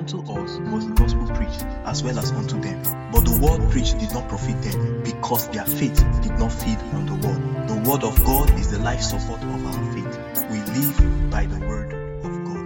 unto us was the gospel preached, as well as unto them. But the word preached did not profit them, because their faith did not feed on the word. The word of God is the life support of our faith. We live by the word of God.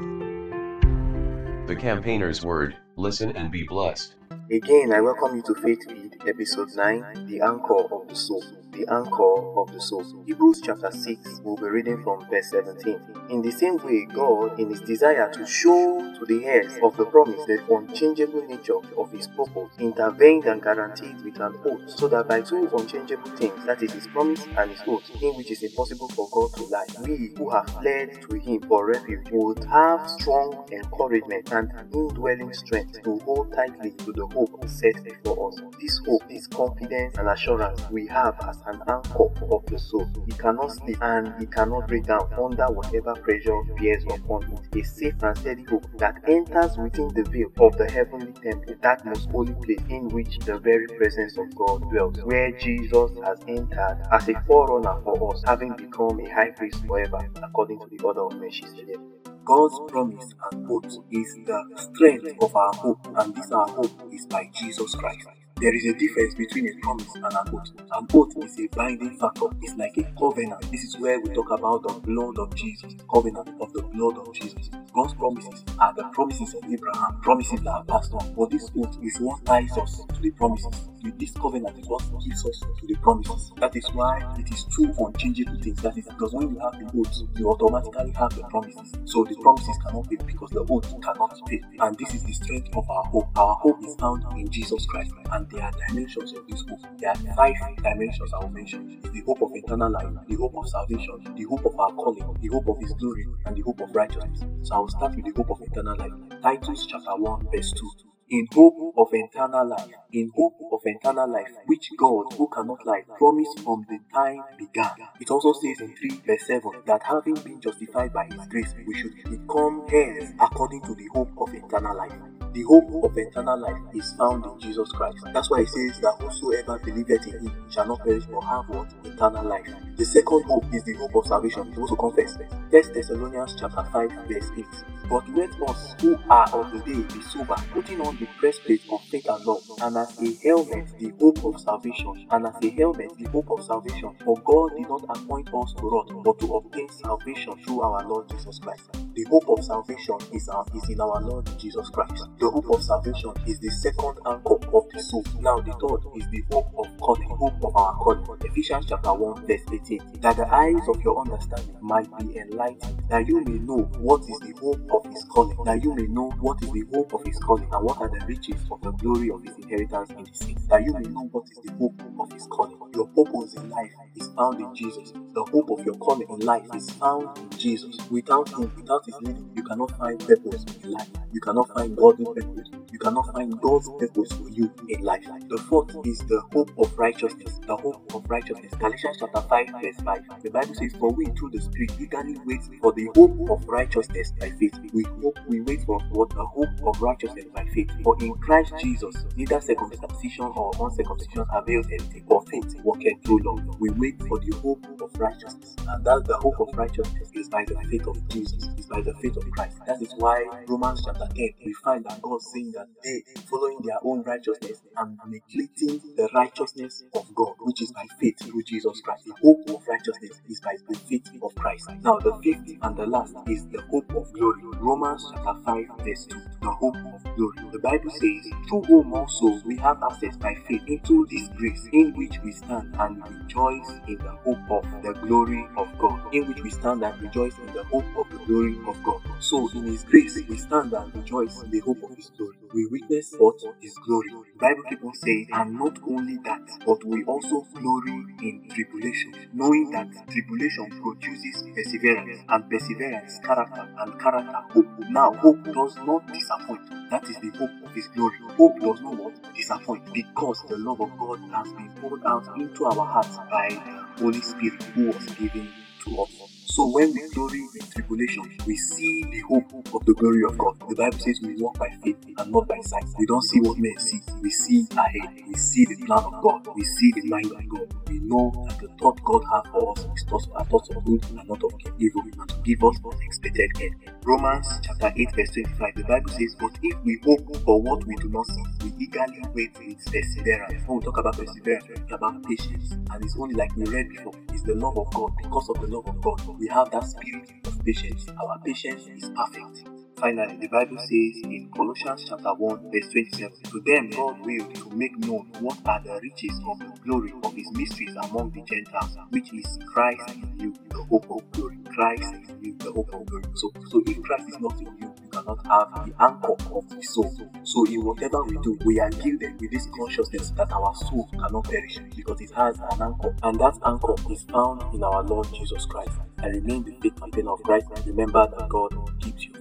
The campaigner's word, listen and be blessed. Again, I welcome you to Faith Feed, episode 9, The Anchor of the Soul. The Anchor of the Soul. Hebrews chapter 6, we'll be reading from verse 17. In the same way, God, in his desire to show to the heirs of the promise the unchangeable nature of his purpose, intervened and guaranteed with an oath, so that by two unchangeable things, that is his promise and his oath, in which is impossible for God to lie, we who have fled to him for refuge would have strong encouragement and indwelling strength to hold tightly to the hope set before us. This hope, this confidence and assurance we have as an anchor of the soul. It cannot sleep and it cannot break down under whatever pressure bears upon it. A safe and steady hope that enters within the veil of the heavenly temple, that most holy place in which the very presence of God dwells, where Jesus has entered as a forerunner for us, having become a high priest forever, according to the order of Melchizedek. God's promise and hope is the strength of our hope, and this our hope is by Jesus Christ. There is a difference between a promise and an oath. An oath is a binding factor. It's like a covenant. This is where we talk about the blood of Jesus, covenant of the blood of Jesus. God's promises are the promises of Abraham, promises that are passed on. But this oath is what ties us to the promises. This covenant is what gives us to the promises. That is why it is true two unchangeable things. That is because when you have the oath, you automatically have the promises. So the promises cannot fail because the oath cannot fail. And this is the strength of our hope. Our hope is found in Jesus Christ. And there are dimensions of this hope. There are five dimensions I will mention. The hope of eternal life, the hope of salvation, the hope of our calling, the hope of His glory, and the hope of righteousness. So will start with the hope of eternal life. Titus chapter 1, verse 2. In hope of eternal life, in hope of eternal life, which God, who cannot lie, promised from the time began. It also says in 3 verse 7 that having been justified by His grace, we should become heirs according to the hope of eternal life. The hope of eternal life is found in Jesus Christ. That's why it says that whosoever believeth in him shall not perish but have what? Eternal life. The second hope is the hope of salvation. You also confess. First Thessalonians chapter 5, verse 8. But let us who are of the day be sober, putting on the breastplate of faith and love, and as a helmet the hope of salvation, and as a helmet the hope of salvation. For God did not appoint us to wrath, but to obtain salvation through our Lord Jesus Christ. The hope of salvation is, our, is in our Lord Jesus Christ. The hope of salvation is the second anchor of the soul. Now the third is the hope of calling, hope of our calling. Ephesians chapter 1 verse 18. That the eyes of your understanding might be enlightened, that you may know what is the hope of his calling, that you may know what is the hope of his calling, and what are the riches of the glory of his inheritance in the saints, that you may know what is the hope of his calling. Your purpose in life is found in Jesus. The hope of your calling in life is found in Jesus. Without him, without his leading, you cannot find purpose in life. You cannot find godly purpose. You cannot find God's purpose for you in life. The fourth is the hope of righteousness. The hope of righteousness. Galatians chapter 5, verse 5. The Bible says, For we through the Spirit eagerly wait for the hope of righteousness by faith. We hope we wait for what the hope of righteousness by faith. For in Christ Jesus, neither circumcision or uncircumcision avails anything, for faith worketh through love. We wait for the hope of righteousness. And that the hope of righteousness is by the faith of Jesus, is by the faith of Christ. That is why Romans chapter 10, we find that God saying that they, following their own righteousness and neglecting the righteousness of God, which is by faith through Jesus Christ. The hope of righteousness is by the faith of Christ. Now, the fifth and the last is the hope of glory. Romans chapter 5, verse 2. The hope of glory. The Bible says, through whom also we have access by faith into this grace in which we stand and rejoice in the hope of the glory of God. In which we stand and rejoice in the hope of the glory of God. So, in His grace, we stand and rejoice in the hope of His glory. We witness what His glory. The Bible keeps on saying, and not only that, but we also glory in tribulation, knowing that tribulation produces perseverance, and perseverance, character, and character, hope. Now, hope does not disappoint. That is the hope of His glory. Hope does not what? disappoint because the love of God has been poured out into our hearts by the Holy Spirit who was given to us. So when we glory in tribulation, we see the hope of the glory of God. The Bible says we walk by faith and not by sight. We don't see what men see. We see ahead. We see the plan of God. We see the mind of God. We know that the thought God has for us is thoughts, thoughts of good and not of evil, and to give us an expected end. Romans chapter 8 verse 25, the Bible says, But if we hope for what we do not see, we eagerly wait with perseverance. When we talk about perseverance, we talk about patience. And it's only like we read before, it's the love of God. Because of the love of God, we have that spirit of patience. Our patience is perfect. Finally, the Bible says in Colossians chapter 1, verse 27, To them God willed to make known what are the riches of the glory of his mysteries among the Gentiles, which is Christ in you, the hope of glory. Christ in you, the hope of glory. So, so if Christ is not in you, you cannot have the anchor of the soul. So in whatever we do, we are gilded with this consciousness that our soul cannot perish because it has an anchor. And that anchor is found in our Lord Jesus Christ. And remain the faith campaign of Christ. Remember that God keeps you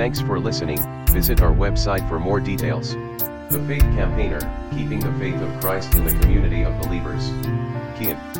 Thanks for listening. Visit our website for more details. The Faith Campaigner, keeping the faith of Christ in the community of believers. Kian.